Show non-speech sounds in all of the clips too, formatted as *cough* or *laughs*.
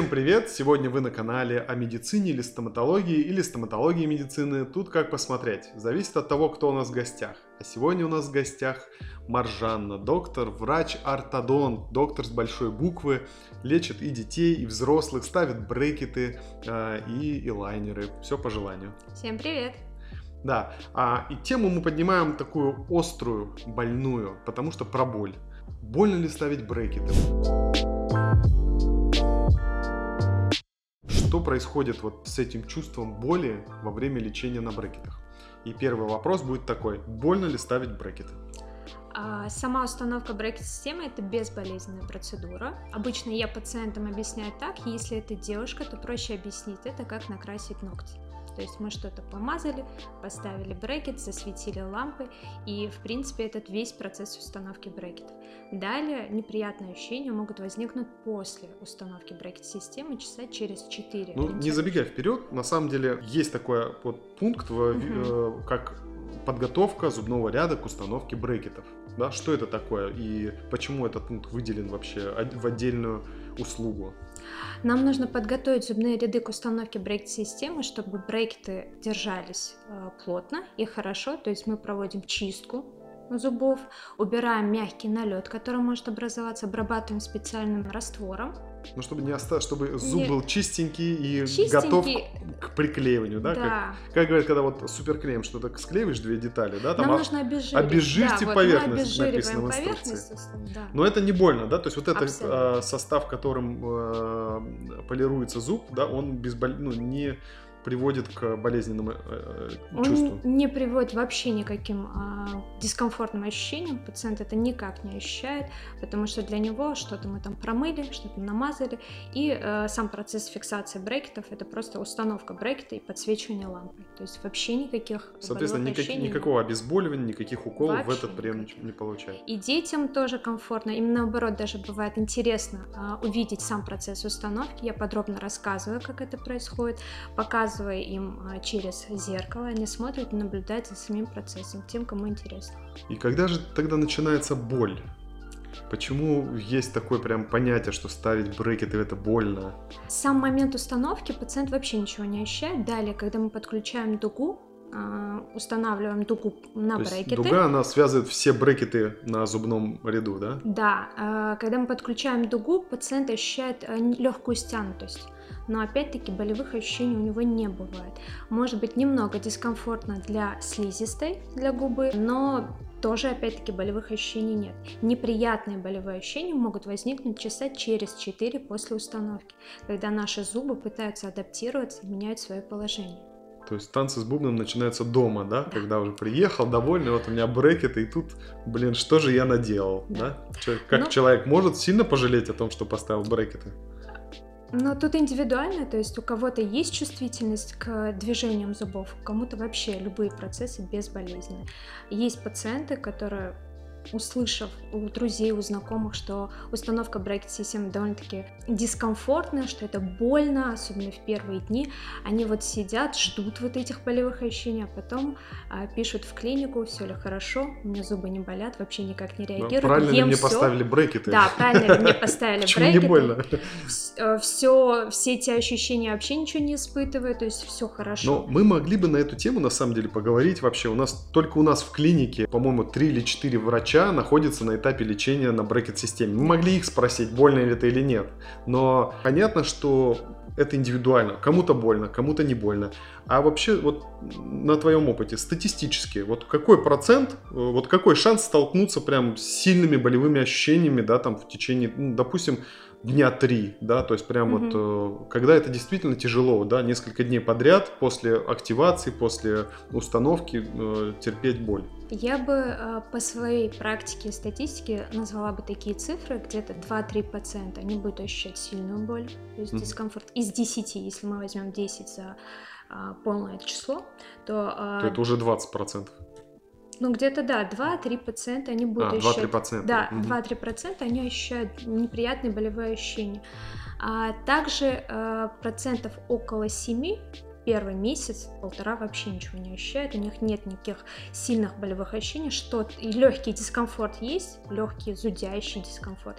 Всем привет! Сегодня вы на канале о медицине или стоматологии, или стоматологии медицины. Тут как посмотреть. Зависит от того, кто у нас в гостях. А сегодня у нас в гостях Маржанна, доктор, врач-ортодонт, доктор с большой буквы, лечит и детей, и взрослых, ставит брекеты э, и, и лайнеры. Все по желанию. Всем привет! Да, а, и тему мы поднимаем такую острую, больную, потому что про боль. Больно ли ставить брекеты? Что происходит вот с этим чувством боли во время лечения на брекетах? И первый вопрос будет такой, больно ли ставить брекеты? А, сама установка брекет-системы это безболезненная процедура. Обычно я пациентам объясняю так, если это девушка, то проще объяснить это, как накрасить ногти. То есть мы что-то помазали, поставили брекет, засветили лампы, и в принципе этот весь процесс установки брекетов. Далее неприятные ощущения могут возникнуть после установки брекет-системы часа через 4. Ну, не забегая вперед, на самом деле есть такой вот пункт, угу. э, как подготовка зубного ряда к установке брекетов. Да, что это такое и почему этот пункт выделен вообще в отдельную услугу? Нам нужно подготовить зубные ряды к установке брекет-системы, чтобы брекеты держались э, плотно и хорошо. То есть мы проводим чистку зубов, убираем мягкий налет, который может образоваться, обрабатываем специальным раствором. Ну, чтобы не осталось, чтобы зуб не... был чистенький и чистенький. готов к приклеиванию, да? да. Как, как говорят, когда вот суперклеем что-то склеиваешь, две детали, да? Там Нам нужно обезжирить. Обезжирьте да, поверхность, вот написано в инструкции. Да. Но это не больно, да? То есть вот этот Абсолютно. состав, которым э, полируется зуб, да, он без, ну, не приводит к болезненным э, Он чувствам? не приводит вообще никаким э, дискомфортным ощущениям. Пациент это никак не ощущает, потому что для него что-то мы там промыли, что-то намазали. И э, сам процесс фиксации брекетов это просто установка брекета и подсвечивание лампы. То есть вообще никаких Соответственно, никак, никакого обезболивания, никаких уколов в этот прием никаких. не получает. И детям тоже комфортно. Именно наоборот, даже бывает интересно э, увидеть сам процесс установки. Я подробно рассказываю, как это происходит, показываю показывая им а, через зеркало, они смотрят и наблюдают за самим процессом, тем, кому интересно. И когда же тогда начинается боль? Почему есть такое прям понятие, что ставить брекеты это больно? Сам момент установки пациент вообще ничего не ощущает. Далее, когда мы подключаем дугу, а, устанавливаем дугу на То брекеты. дуга, она связывает все брекеты на зубном ряду, да? Да. А, когда мы подключаем дугу, пациент ощущает легкую стянутость но опять-таки болевых ощущений у него не бывает. Может быть немного дискомфортно для слизистой, для губы, но тоже опять-таки болевых ощущений нет. Неприятные болевые ощущения могут возникнуть часа через 4 после установки, когда наши зубы пытаются адаптироваться и меняют свое положение. То есть танцы с бубном начинаются дома, да? да. Когда уже приехал, довольный, вот у меня брекеты, и тут, блин, что же я наделал, да? да? Как Но... Ну человек может сильно пожалеть о том, что поставил брекеты? Но тут индивидуально, то есть у кого-то есть чувствительность к движениям зубов, кому-то вообще любые процессы безболезненны. Есть пациенты, которые услышав у друзей, у знакомых, что установка брекет-системы довольно-таки дискомфортная, что это больно, особенно в первые дни, они вот сидят, ждут вот этих болевых ощущений, а потом а, пишут в клинику, все ли хорошо, у меня зубы не болят, вообще никак не реагируют. правильно ли мне все. поставили брекеты? Да, правильно ли мне *laughs* поставили брекеты. не больно? Все, э, все эти ощущения вообще ничего не испытываю, то есть все хорошо. Но мы могли бы на эту тему, на самом деле, поговорить вообще. У нас, только у нас в клинике, по-моему, три или четыре врача врача находится на этапе лечения на брекет-системе. Мы могли их спросить, больно ли это или нет. Но понятно, что это индивидуально. Кому-то больно, кому-то не больно. А вообще, вот на твоем опыте, статистически, вот какой процент, вот какой шанс столкнуться прям с сильными болевыми ощущениями, да, там в течение, ну, допустим, дня три, да, то есть прям mm-hmm. вот, э, когда это действительно тяжело, да, несколько дней подряд после активации, после установки э, терпеть боль. Я бы э, по своей практике статистике назвала бы такие цифры, где-то 2-3 пациента, они будут ощущать сильную боль, то есть mm-hmm. дискомфорт. Из 10, если мы возьмем 10 за э, полное число, то... Э, то это уже 20 процентов. Ну, где-то, да, 2-3 пациента они будут а, ощущать... 2-3 процента. Да, угу. 2-3 процента они ощущают неприятные болевые ощущения. А также э, процентов около 7 первый месяц, полтора вообще ничего не ощущают, у них нет никаких сильных болевых ощущений, что и легкий дискомфорт есть, легкий зудящий дискомфорт,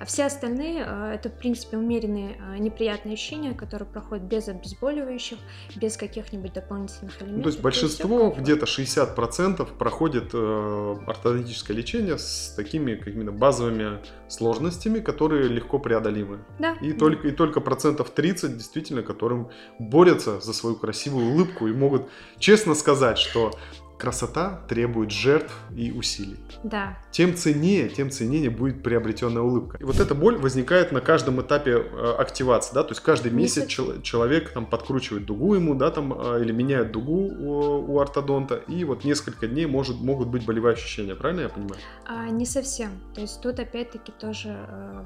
а все остальные э, это, в принципе, умеренные э, неприятные ощущения, которые проходят без обезболивающих, без каких-нибудь дополнительных элементов. Ну, то есть большинство, где-то 60% проходит э, ортодонтическое лечение с такими какими-то базовыми сложностями, которые легко преодолимы. Да. И, да. Только, и только процентов 30 действительно, которым борются за свою красивую улыбку и могут честно сказать, что красота требует жертв и усилий. Да. Тем ценнее, тем ценнее будет приобретенная улыбка. И вот эта боль возникает на каждом этапе э, активации, да, то есть каждый месяц, Месяц. чел- человек там подкручивает дугу ему, да, там, э, или меняет дугу у, у ортодонта, и вот несколько дней может, могут быть болевые ощущения, правильно я понимаю? А, не совсем. То есть тут опять-таки тоже э,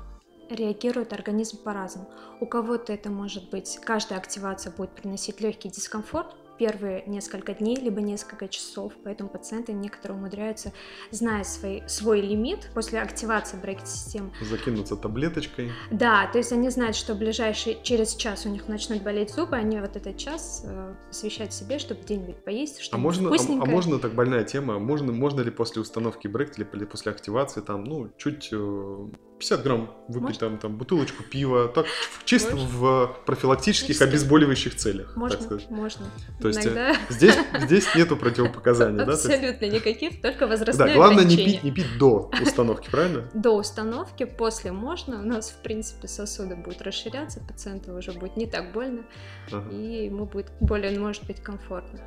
реагирует организм по-разному. У кого-то это может быть, каждая активация будет приносить легкий дискомфорт, первые несколько дней, либо несколько часов, поэтому пациенты некоторые умудряются, зная свой, свой лимит после активации брекет-системы, Закинуться таблеточкой. да, то есть они знают, что ближайший через час у них начнут болеть зубы, они вот этот час э, посвящают себе, чтобы где-нибудь поесть, А что-нибудь можно, а, а можно так больная тема, можно, можно ли после установки брекет или или после активации там, ну, чуть э, 50 грамм выпить Можно. там, там бутылочку пива, так чисто Можно. в профилактических Чисто. обезболивающих целях, так Можно, сказать. можно. То есть, э, Иногда Здесь, здесь нету противопоказаний, да? Абсолютно никаких, только Да, возрастные главное не пить, не пить до установки, правильно? До установки, после можно. У нас, в принципе, сосуды будут расширяться, пациенту уже будет не так больно, Ага. и ему будет более, может быть, комфортно.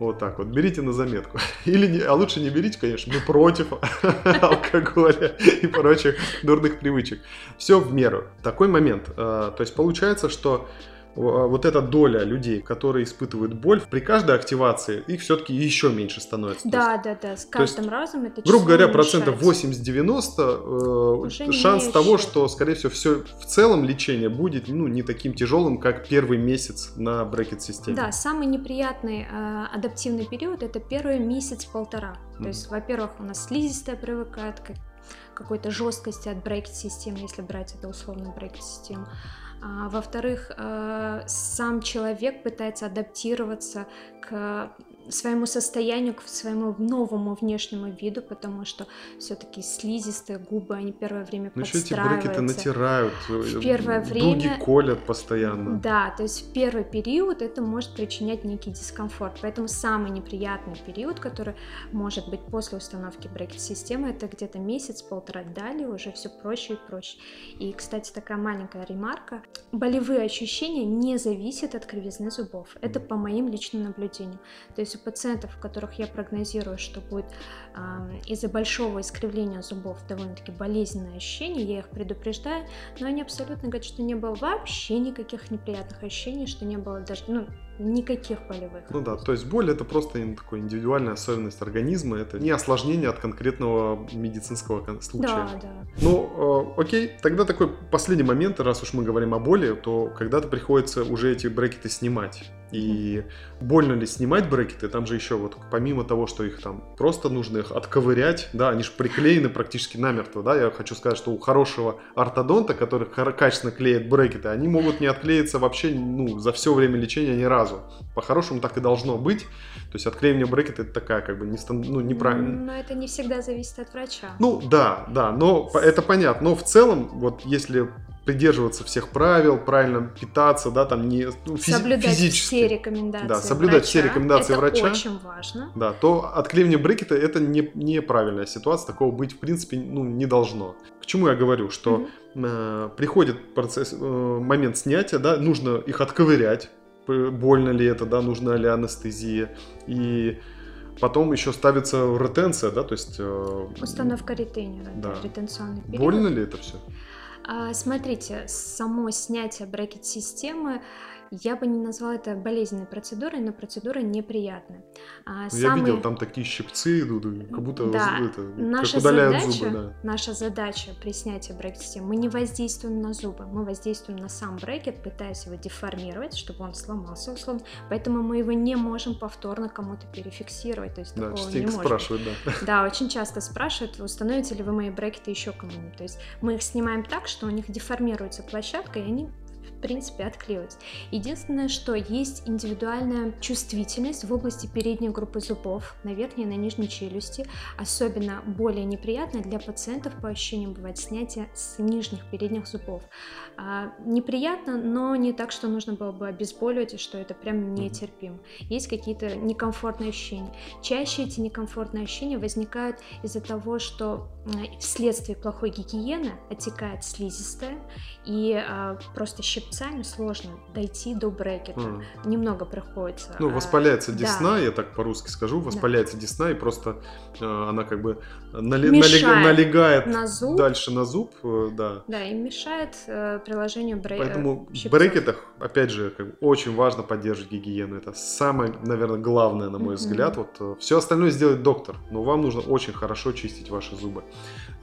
Вот так вот, берите на заметку. *laughs* Или не, а лучше не берите, конечно, мы против *laughs* алкоголя и прочих дурных привычек. Все в меру. Такой момент. э, То есть получается, что вот эта доля людей, которые испытывают боль, при каждой активации их все-таки еще меньше становится. То есть, Да, да, да, с то есть, каждым разом это грубо говоря, процентов уменьшается. 80-90 Уже э, шанс того, что, скорее всего, все в целом лечение будет ну, не таким тяжелым, как первый месяц на брекет-системе. Да, самый неприятный э, адаптивный период это первый месяц-полтора. Мгм. То есть, во-первых, у нас слизистая привыкает к какой-то жесткости от брекет-системы, если брать это условно брекет-систему. А, во-вторых, э, сам человек пытается адаптироваться к своему состоянию, к своему новому внешнему виду, потому что все-таки слизистые губы, они первое время Ну еще эти брекеты подстраиваются. натирают, В э, первое дуги время- колят постоянно. Да, то есть в первый период это может причинять некий дискомфорт. Поэтому самый неприятный период, который может быть после установки брекет-системы, это где-то месяц-полтора далее, уже все проще и проще. И, кстати, такая маленькая ремарка. Болевые ощущения не зависят от кривизны зубов. Это по моим личным наблюдениям. То есть у пациентов, у которых я прогнозирую, что будет ам, из-за большого искривления зубов довольно-таки болезненное ощущение, я их предупреждаю, но они абсолютно говорят, что не было вообще никаких неприятных ощущений, что не было даже, ну, никаких болевых. Ну да, то есть боль это просто такой индивидуальная особенность организма, это не осложнение от конкретного медицинского случая. Да, да. Ну, э, окей, тогда такой последний момент, раз уж мы говорим о боли, то когда-то приходится уже эти брекеты снимать. И больно ли снимать брекеты? Там же еще вот помимо того, что их там просто нужно их отковырять, да, они же приклеены практически намертво, да, я хочу сказать, что у хорошего ортодонта, который качественно клеит брекеты, они могут не отклеиться вообще, ну, за все время лечения ни разу. По-хорошему так и должно быть. То есть отклеивание брекета это такая как бы не стан- ну, неправильно. Но это не всегда зависит от врача. Ну да, да, но это понятно. Но в целом, вот если придерживаться всех правил, правильно питаться, да, там не ну, физи- соблюдать физически, все рекомендации Да, соблюдать все врача. рекомендации это врача. очень важно. да, то отклеивание брекета это не, неправильная ситуация, такого быть в принципе ну, не должно. К чему я говорю, что Мгм. э, приходит процесс, э, момент снятия, да, нужно их отковырять, больно ли это, да, нужна ли анестезия, и потом еще ставится ретенция, да, то есть... э, Установка ретейнера, Да. да, ретенционный период. Больно ли это все? А, Смотрите, само снятие брекет-системы, я бы не назвала это болезненной процедурой, но процедура неприятная. А, Ну, Я видел, там такие щипцы идут, как будто Да, это, Наша как удаляют задача, зубы, да. наша задача при снятии брекет-системы, мы не воздействуем на зубы, мы воздействуем на сам брекет, пытаясь его деформировать, чтобы он сломался условно, поэтому мы его не можем повторно кому-то перефиксировать, то есть Да, такого не может спрашивают, да. Да, очень часто спрашивают, установите ли вы мои брекеты еще кому-нибудь. То есть мы их снимаем так, что у них деформируется площадка, и они принципе, отклеиваются. Единственное, что есть индивидуальная чувствительность в области передней группы зубов, на верхней и на нижней челюсти. Особенно более неприятно для пациентов по ощущениям бывает снятие с нижних передних зубов. А, неприятно, но не так, что нужно было бы обезболивать, и что это прям нетерпимо. Есть какие-то некомфортные ощущения. Чаще эти некомфортные ощущения возникают из-за того, что вследствие плохой гигиены отекает слизистая, и а, просто щипцами сложно дойти до брекета. Mm. Немного приходится. Ну, а, воспаляется а, десна, да. я так по-русски скажу, воспаляется да. десна, и просто а, она как бы нали- налег- налегает на зуб. дальше на зуб, э, да. Да, и мешает э, приложению брекета. Поэтому щипцов. в брекетах, опять же, как бы, очень важно поддерживать гигиену. Это самое, наверное, главное, на мой mm-hmm. взгляд. Вот э, все остальное сделает доктор, но вам нужно очень хорошо чистить ваши зубы.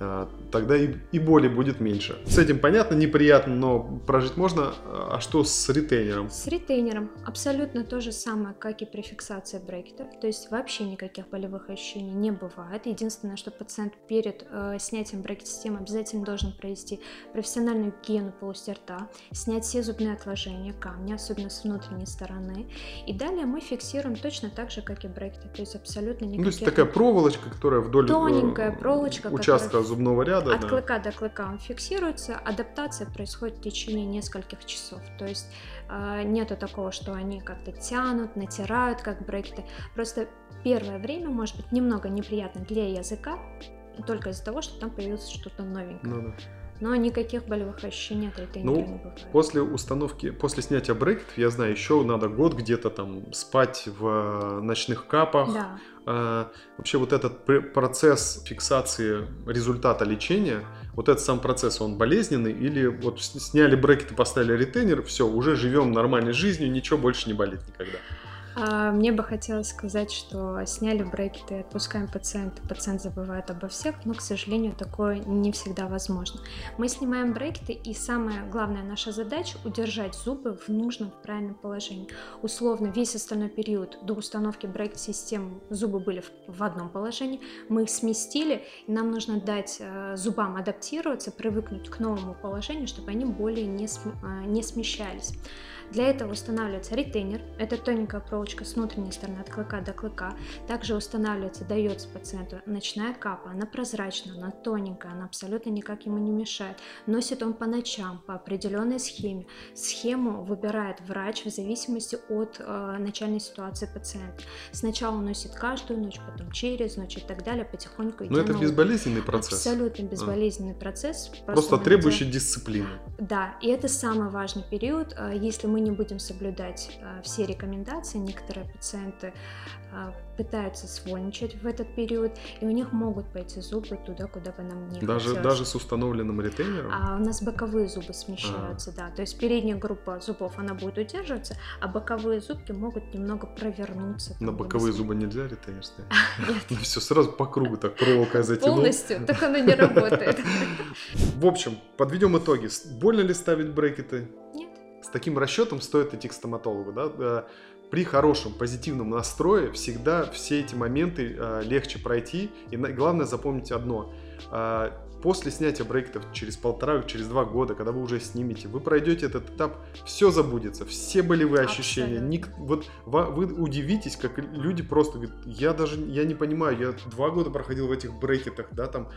А, тогда и, и боли будет меньше. С этим понятно, неприятно, но прожить можно. А что с ретейнером? С ретейнером абсолютно то же самое, как и при фиксации брекетов. То есть вообще никаких болевых ощущений не бывает. Единственное, что пациент перед э, снятием брекет-системы обязательно должен провести профессиональную гигиену полости рта, снять все зубные отложения, камни, особенно с внутренней стороны. И далее мы фиксируем точно так же, как и брекеты. То есть абсолютно никаких... Ну, то есть такая проволочка, которая вдоль э, Тоненькая проволочка, участка зубного ряда. От да. клыка до клыка он фиксируется, адаптация происходит в течение нескольких часов. То есть э, нету такого, что они как-то тянут, натирают, как брекеты. Просто первое время может быть немного неприятно для языка, только из-за того, что там появилось что-то новенькое. Ну, да. Но никаких болевых ощущений от этой ну, не бывает. После установки, после снятия брекетов, я знаю, еще надо год где-то там спать в э, ночных капах. Да. А, вообще вот этот процесс фиксации результата лечения, вот этот сам процесс, он болезненный или вот сняли брекеты, поставили ретейнер, все, уже живем нормальной жизнью, ничего больше не болит никогда. А, мне бы хотелось сказать, что сняли брекеты, отпускаем пациента, пациент забывает обо всех, но, к сожалению, такое не всегда возможно. Мы снимаем брекеты, и самая главная наша задача – удержать зубы в нужном, правильном положении. Условно, весь остальной период до установки брекет-систем зубы были в одном положении, мы их сместили, и нам нужно дать э, зубам адаптироваться, привыкнуть к новому положению, чтобы они более не, э, не смещались. Для этого устанавливается ретейнер, это тоненькая проволочка с внутренней стороны от клыка до клыка. Также устанавливается, дается пациенту ночная капа, она прозрачная, она тоненькая, она абсолютно никак ему не мешает. Носит он по ночам, по определенной схеме. Схему выбирает врач в зависимости от э, начальной ситуации пациента. Сначала он носит каждую ночь, потом через ночь и так далее, потихоньку. Но это безболезненный процесс. Абсолютно безболезненный а. процесс. Просто, просто требующий дисциплины. Да, и это самый важный период. Э, если мы не будем соблюдать э, все рекомендации, некоторые пациенты э, пытаются свольничать в этот период, и у них могут пойти зубы туда, куда бы нам не даже, хотелось. Даже с установленным ретейнером? А у нас боковые зубы смещаются, а. да. То есть передняя группа зубов, она будет удерживаться, а боковые зубки могут немного провернуться. На боковые зубы нельзя ретейнер ставить? *laughs* Нет. *laughs* Все, сразу по кругу так проволокой затянул. Полностью, так оно не работает. *laughs* В общем, подведем итоги. Больно ли ставить брекеты? Нет таким расчетом стоит идти к стоматологу. Да? При хорошем позитивном настрое всегда все эти моменты э, легче пройти. И главное запомнить одно. После снятия брекетов через полтора, через два года, когда вы уже снимете, вы пройдете этот этап, все забудется, все болевые ощущения. Ник, вот вы удивитесь, как люди просто говорят, я даже я не понимаю, я два года проходил в этих брекетах, да, там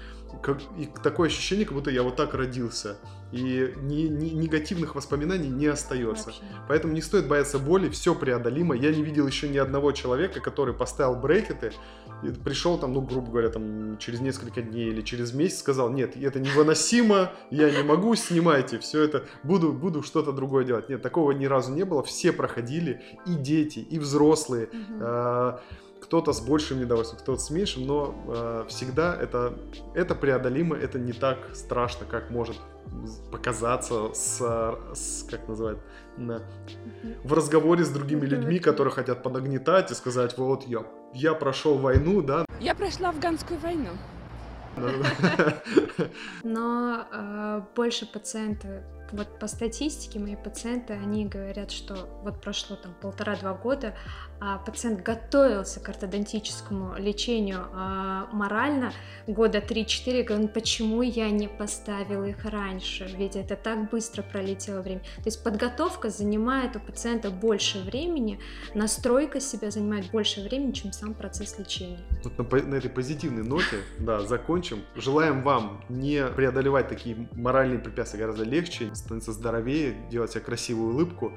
как, и такое ощущение, как будто я вот так родился. И ни, ни, негативных воспоминаний не остается. Вообще. Поэтому не стоит бояться боли, все преодолимо. Я не видел еще ни одного человека, который поставил брекеты, и пришел там, ну, грубо говоря, там через несколько дней или через месяц, сказал, нет, это невыносимо, я не могу, снимайте, все это, буду, буду что-то другое делать. Нет, такого ни разу не было, все проходили, и дети, и взрослые, mm кто-то с большим недовольством, кто-то с меньшим, но э, всегда это, это преодолимо, это не так страшно, как может показаться с, с как называют, на, в разговоре с другими людьми, которые хотят подогнетать и сказать, вот я, я прошел войну, да. Я прошла афганскую войну. Но э, больше пациенты, вот по статистике мои пациенты, они говорят, что вот прошло там полтора-два года, а пациент готовился к ортодонтическому лечению а морально года 3-4, говорит, почему я не поставил их раньше, ведь это так быстро пролетело время. То есть подготовка занимает у пациента больше времени, настройка себя занимает больше времени, чем сам процесс лечения. Вот на, на этой позитивной ноте, да, закончим. Желаем вам не преодолевать такие моральные препятствия гораздо легче, становиться здоровее, делать себе красивую улыбку.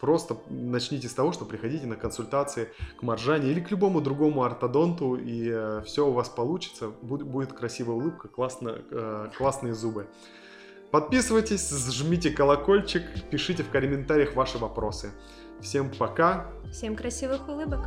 Просто начните с того, что приходите на консультации к Маржане или к любому другому ортодонту, и э, все у вас получится. Будет, будет красивая улыбка, классно, э, классные зубы. Подписывайтесь, жмите колокольчик, пишите в комментариях ваши вопросы. Всем пока. Всем красивых улыбок.